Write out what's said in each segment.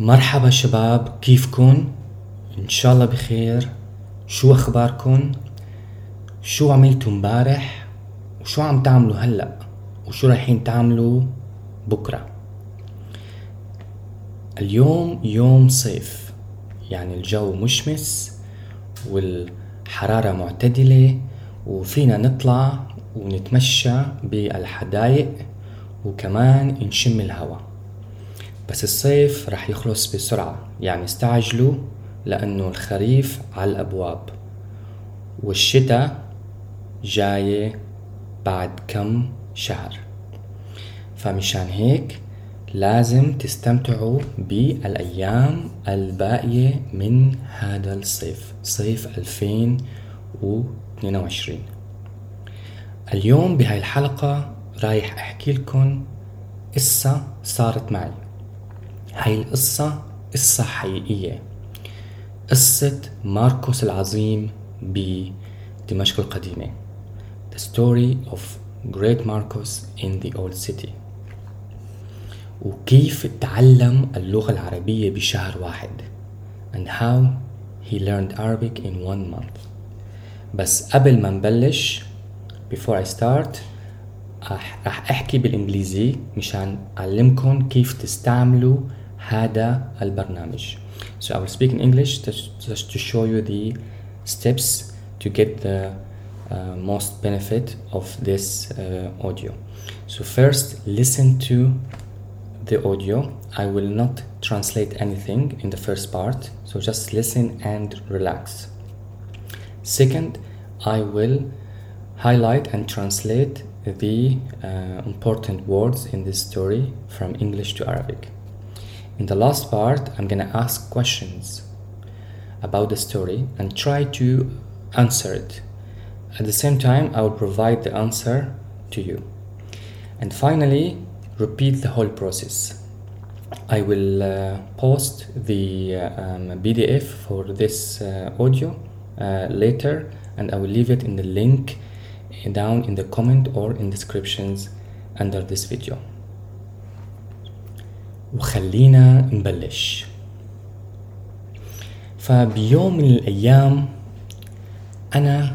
مرحبا شباب كيفكن؟ إن شاء الله بخير شو أخباركن؟ شو عملتوا امبارح؟ وشو عم تعملوا هلأ؟ وشو رايحين تعملوا بكرة؟ اليوم يوم صيف يعني الجو مشمس والحرارة معتدلة وفينا نطلع ونتمشى بالحدايق وكمان نشم الهوا بس الصيف رح يخلص بسرعة. يعني استعجلوا لأنه الخريف على الأبواب. والشتاء جاية بعد كم شهر. فمشان هيك لازم تستمتعوا بالأيام الباقية من هذا الصيف صيف 2022 اليوم بهاي الحلقة رايح أحكي لكم قصة صارت معي. هاي القصة قصة حقيقية. قصة ماركوس العظيم بدمشق القديمة. The story of Great Marcos in the Old City. وكيف تعلم اللغة العربية بشهر واحد. And how he learned Arabic in one month. بس قبل ما نبلش before I start راح أحكي بالإنجليزي مشان اعلمكم كيف تستعملوا هذا البرنامج so I will speak in English just to show you the steps to get the uh, most benefit of this uh, audio so first listen to the audio I will not translate anything in the first part so just listen and relax second I will highlight and translate the uh, important words in this story from English to Arabic in the last part, I'm gonna ask questions about the story and try to answer it. At the same time, I will provide the answer to you. And finally, repeat the whole process. I will uh, post the uh, um, PDF for this uh, audio uh, later and I will leave it in the link down in the comment or in descriptions under this video. وخلينا نبلش. فبيوم من الأيام أنا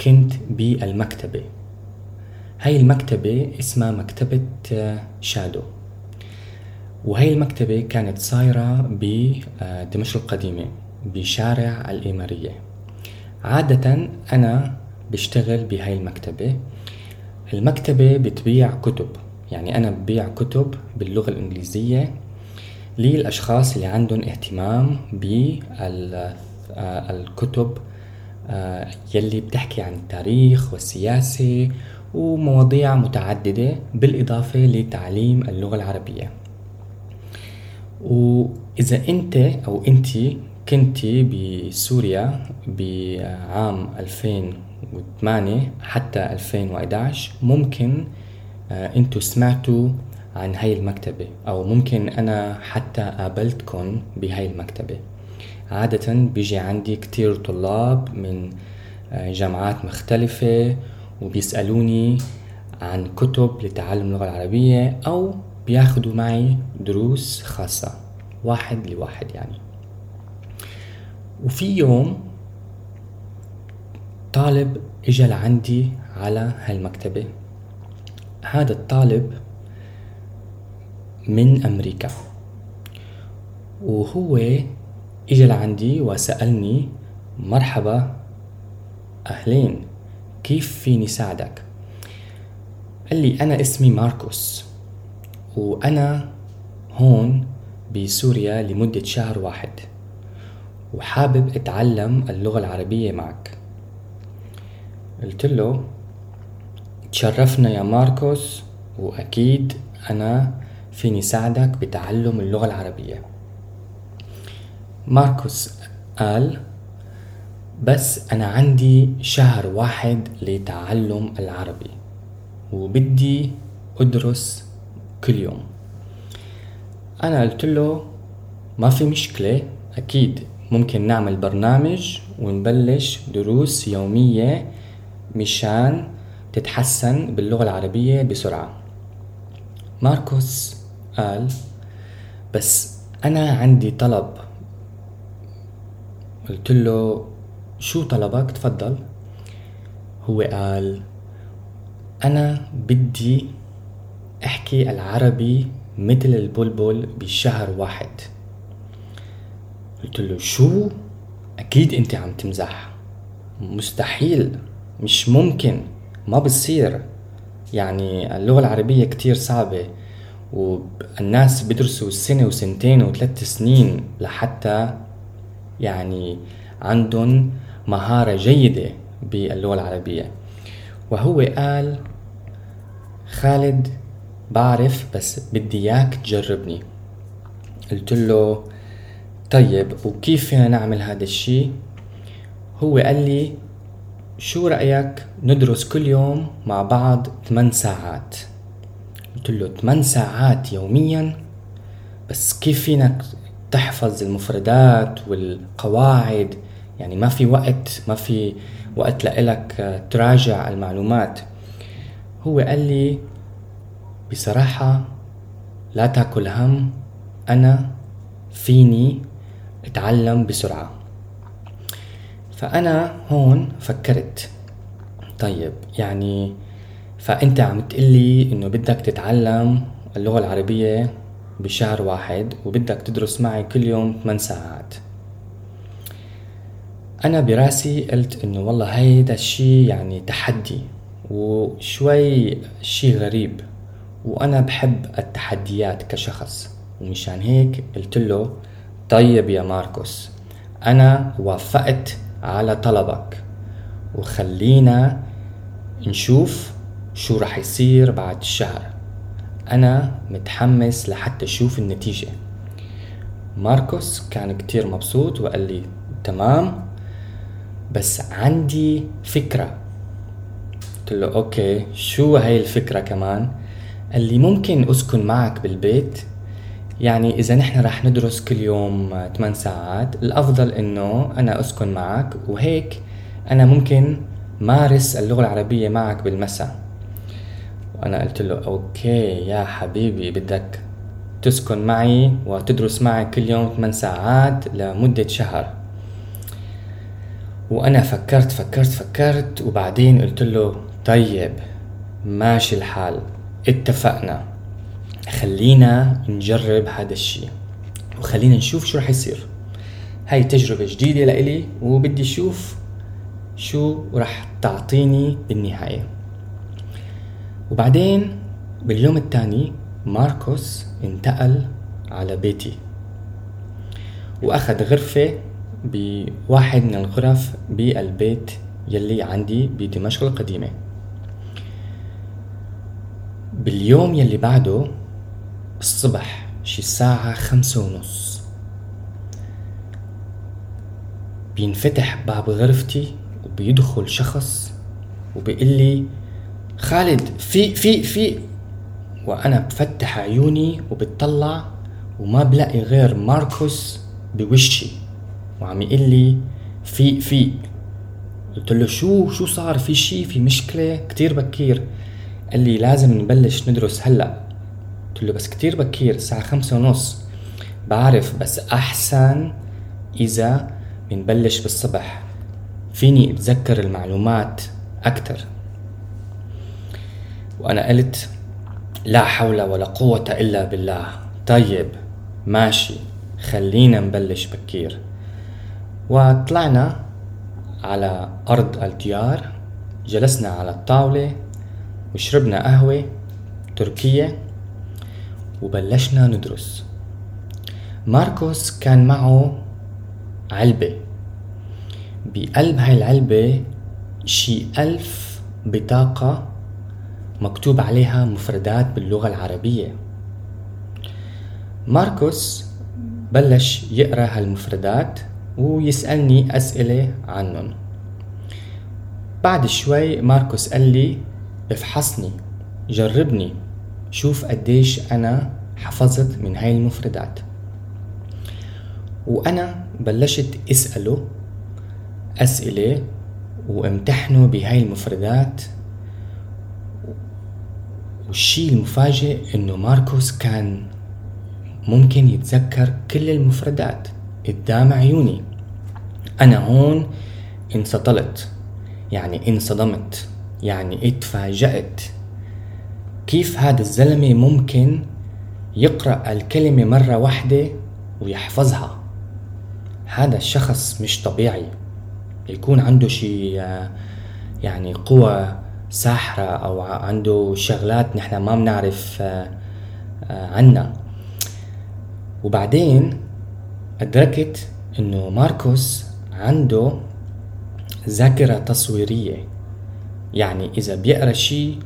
كنت بالمكتبة. هاي المكتبة اسمها مكتبة شادو. وهي المكتبة كانت صايرة بدمشق القديمة بشارع الإمارية. عادة أنا بشتغل بهاي المكتبة. المكتبة بتبيع كتب. يعني أنا ببيع كتب باللغة الإنجليزية للأشخاص اللي عندهم اهتمام بالكتب آه، يلي بتحكي عن التاريخ والسياسة ومواضيع متعددة بالإضافة لتعليم اللغة العربية. وإذا أنت أو أنت كنت بسوريا بعام 2008 حتى 2011 ممكن آه، أنتوا سمعتوا عن هاي المكتبة أو ممكن أنا حتى قابلتكم بهاي المكتبة. عادة بيجي عندي كتير طلاب من آه، جامعات مختلفة وبيسألوني عن كتب لتعلم اللغة العربية أو بياخدوا معي دروس خاصة واحد لواحد يعني. وفي يوم طالب إجا لعندي على هالمكتبة هذا الطالب من أمريكا. وهو إجا لعندي وسألني مرحبا أهلين كيف فيني ساعدك؟ قال لي أنا اسمي ماركوس وأنا هون بسوريا لمدة شهر واحد وحابب أتعلم اللغة العربية معك. قلت له تشرفنا يا ماركوس وأكيد أنا فيني ساعدك بتعلم اللغة العربية. ماركوس قال بس أنا عندي شهر واحد لتعلم العربي وبدي أدرس كل يوم. أنا قلت له ما في مشكلة أكيد ممكن نعمل برنامج ونبلش دروس يومية مشان تتحسن باللغة العربية بسرعة. ماركوس قال بس أنا عندي طلب. قلت له شو طلبك؟ تفضل. هو قال أنا بدي أحكي العربي مثل البلبل بشهر واحد. قلت له شو؟ أكيد أنت عم تمزح. مستحيل مش ممكن. ما بصير يعني اللغة العربية كتير صعبة والناس بيدرسوا سنة وسنتين وثلاث سنين لحتى يعني عندهم مهارة جيدة باللغة العربية. وهو قال خالد بعرف بس بدي إياك تجربني. قلت له طيب وكيف فينا نعمل هذا الشي؟ هو قال لي شو رأيك ندرس كل يوم مع بعض 8 ساعات؟ قلت له 8 ساعات يوميا؟ بس كيف فينك تحفظ المفردات والقواعد؟ يعني ما في وقت ما في وقت لإلك تراجع المعلومات. هو قال لي بصراحة لا تاكل هم أنا فيني أتعلم بسرعة. فأنا هون فكرت. طيب يعني فأنت عم تقلي إنه بدك تتعلم اللغة العربية بشهر واحد وبدك تدرس معي كل يوم 8 ساعات. أنا براسي قلت إنه والله هيدا الشي يعني تحدي وشوي شي غريب وأنا بحب التحديات كشخص. ومشان هيك قلت له طيب يا ماركوس أنا وافقت على طلبك. وخلينا نشوف شو رح يصير بعد الشهر. أنا متحمس لحتى أشوف النتيجة. ماركوس كان كتير مبسوط وقال لي تمام بس عندي فكرة. قلت له أوكي شو هاي الفكرة كمان؟ قال لي ممكن أسكن معك بالبيت يعني إذا نحن رح ندرس كل يوم 8 ساعات الأفضل إنه أنا أسكن معك وهيك أنا ممكن مارس اللغة العربية معك بالمساء. وأنا قلت له أوكي يا حبيبي بدك تسكن معي وتدرس معي كل يوم 8 ساعات لمدة شهر. وأنا فكرت فكرت فكرت وبعدين قلت له طيب ماشي الحال اتفقنا. خلينا نجرب هذا الشيء. وخلينا نشوف شو رح يصير. هاي تجربة جديدة لإلي وبدي أشوف شو رح تعطيني بالنهاية. وبعدين باليوم الثاني ماركوس انتقل على بيتي. وأخذ غرفة بواحد من الغرف بالبيت يلي عندي بدمشق القديمة. باليوم يلي بعده الصبح شي الساعة خمسة ونص. بينفتح باب غرفتي وبيدخل شخص وبيقول لي خالد في في في. وأنا بفتح عيوني وبتطلع وما بلاقي غير ماركوس بوشي. وعم يقول لي في في. قلت له شو شو صار؟ في شي في مشكلة؟ كتير بكير. قال لي لازم نبلش ندرس هلأ. قلت له بس كتير بكير الساعة خمسة ونص. بعرف بس أحسن إذا بنبلش بالصبح. فيني أتذكر المعلومات أكتر. وأنا قلت لا حول ولا قوة إلا بالله. طيب ماشي خلينا نبلش بكير. وطلعنا على أرض الديار جلسنا على الطاولة وشربنا قهوة تركية. وبلشنا ندرس. ماركوس كان معه علبة. بقلب هاي العلبة شي ألف بطاقة مكتوب عليها مفردات باللغة العربية. ماركوس بلش يقرأ هالمفردات ويسألني أسئلة عنهم. بعد شوي ماركوس قال لي افحصني جربني. شوف قديش أنا حفظت من هاي المفردات. وأنا بلشت أسأله أسئلة وامتحنه بهاي المفردات. والشي المفاجئ إنه ماركوس كان ممكن يتذكر كل المفردات قدام عيوني. أنا هون انسطلت يعني انصدمت يعني اتفاجأت كيف هذا الزلمة ممكن يقرأ الكلمة مرة واحدة ويحفظها؟ هذا الشخص مش طبيعي. يكون عنده شي يعني قوة ساحرة أو عنده شغلات نحن ما بنعرف عنها. وبعدين أدركت إنه ماركوس عنده ذاكرة تصويرية. يعني إذا بيقرأ شي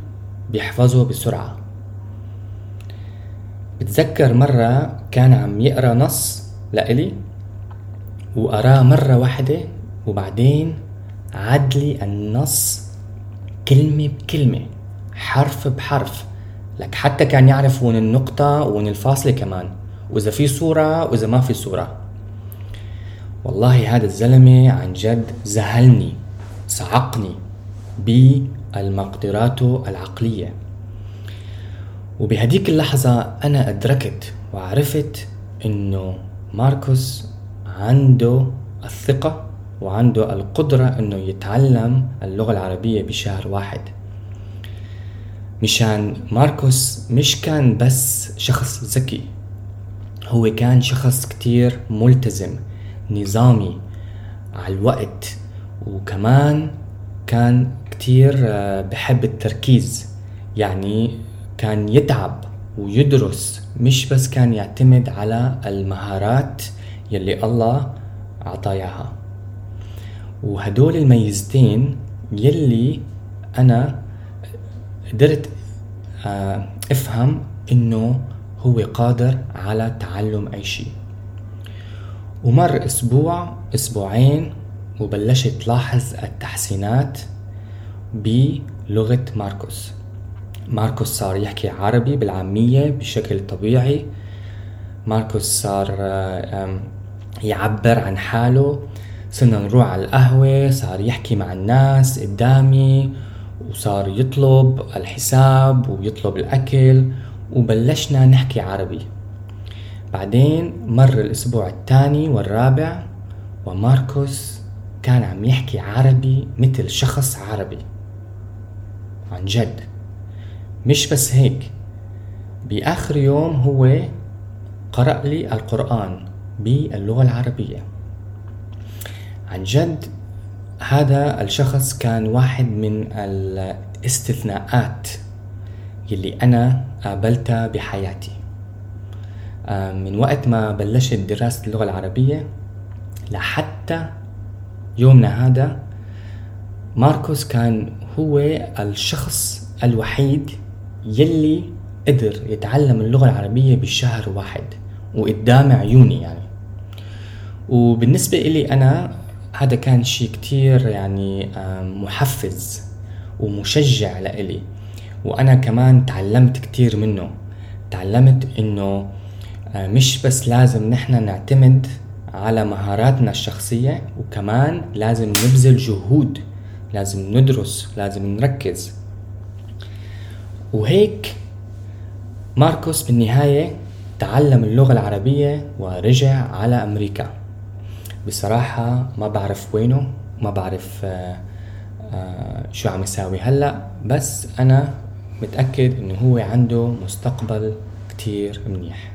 بيحفظه بسرعة. بتذكر مرة كان عم يقرأ نص لإلي وقراه مرة واحدة وبعدين عاد لي النص كلمة بكلمة حرف بحرف. لك حتى كان يعرف وين النقطة وين الفاصلة كمان وإذا في صورة وإذا ما في صورة. والله هذا الزلمة عن جد زهلني صعقني بالمقدرات العقلية. وبهديك اللحظة أنا أدركت وعرفت إنه ماركوس عنده الثقة وعنده القدرة إنه يتعلم اللغة العربية بشهر واحد. مشان ماركوس مش كان بس شخص ذكي هو كان شخص كتير ملتزم نظامي على الوقت وكمان كان كتير آه، بحب التركيز. يعني كان يتعب ويدرس مش بس كان يعتمد على المهارات يلي الله عطاياها وهدول الميزتين يلي أنا قدرت آه، أفهم إنه هو قادر على تعلم أي شيء ومر أسبوع أسبوعين وبلشت تلاحظ التحسينات بلغة ماركوس. ماركوس صار يحكي عربي بالعامية بشكل طبيعي. ماركوس صار يعبر عن حاله. صرنا نروح على القهوة صار يحكي مع الناس قدامي وصار يطلب الحساب ويطلب الأكل وبلشنا نحكي عربي. بعدين مر الأسبوع الثاني والرابع وماركوس كان عم يحكي عربي مثل شخص عربي. عن جد. مش بس هيك بآخر يوم هو قرأ لي القرآن باللغة العربية. عن جد هذا الشخص كان واحد من الاستثناءات يلي أنا قابلتها بحياتي. آه، من وقت ما بلشت دراسة اللغة العربية لحتى يومنا هذا ماركوس كان هو الشخص الوحيد يلي قدر يتعلم اللغة العربية بشهر واحد وقدام عيوني يعني. وبالنسبة إلي أنا هذا كان شيء كتير يعني محفز ومشجع لإلي. وأنا كمان تعلمت كتير منه. تعلمت إنه آه، مش بس لازم نحن نعتمد على مهاراتنا الشخصية وكمان لازم نبذل جهود لازم ندرس لازم نركز. وهيك ماركوس بالنهاية تعلم اللغة العربية ورجع على أمريكا. بصراحة ما بعرف وينه ما بعرف آه، آه، شو عم يساوي هلأ بس أنا متأكد إنه هو عنده مستقبل كتير منيح.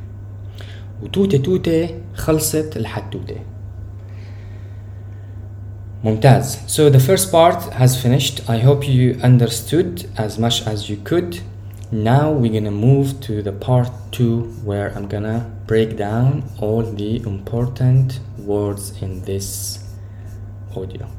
وتوتة توتة خلصت الحدوتة Mumtaz. So the first part has finished. I hope you understood as much as you could. Now we're gonna move to the part two where I'm gonna break down all the important words in this audio.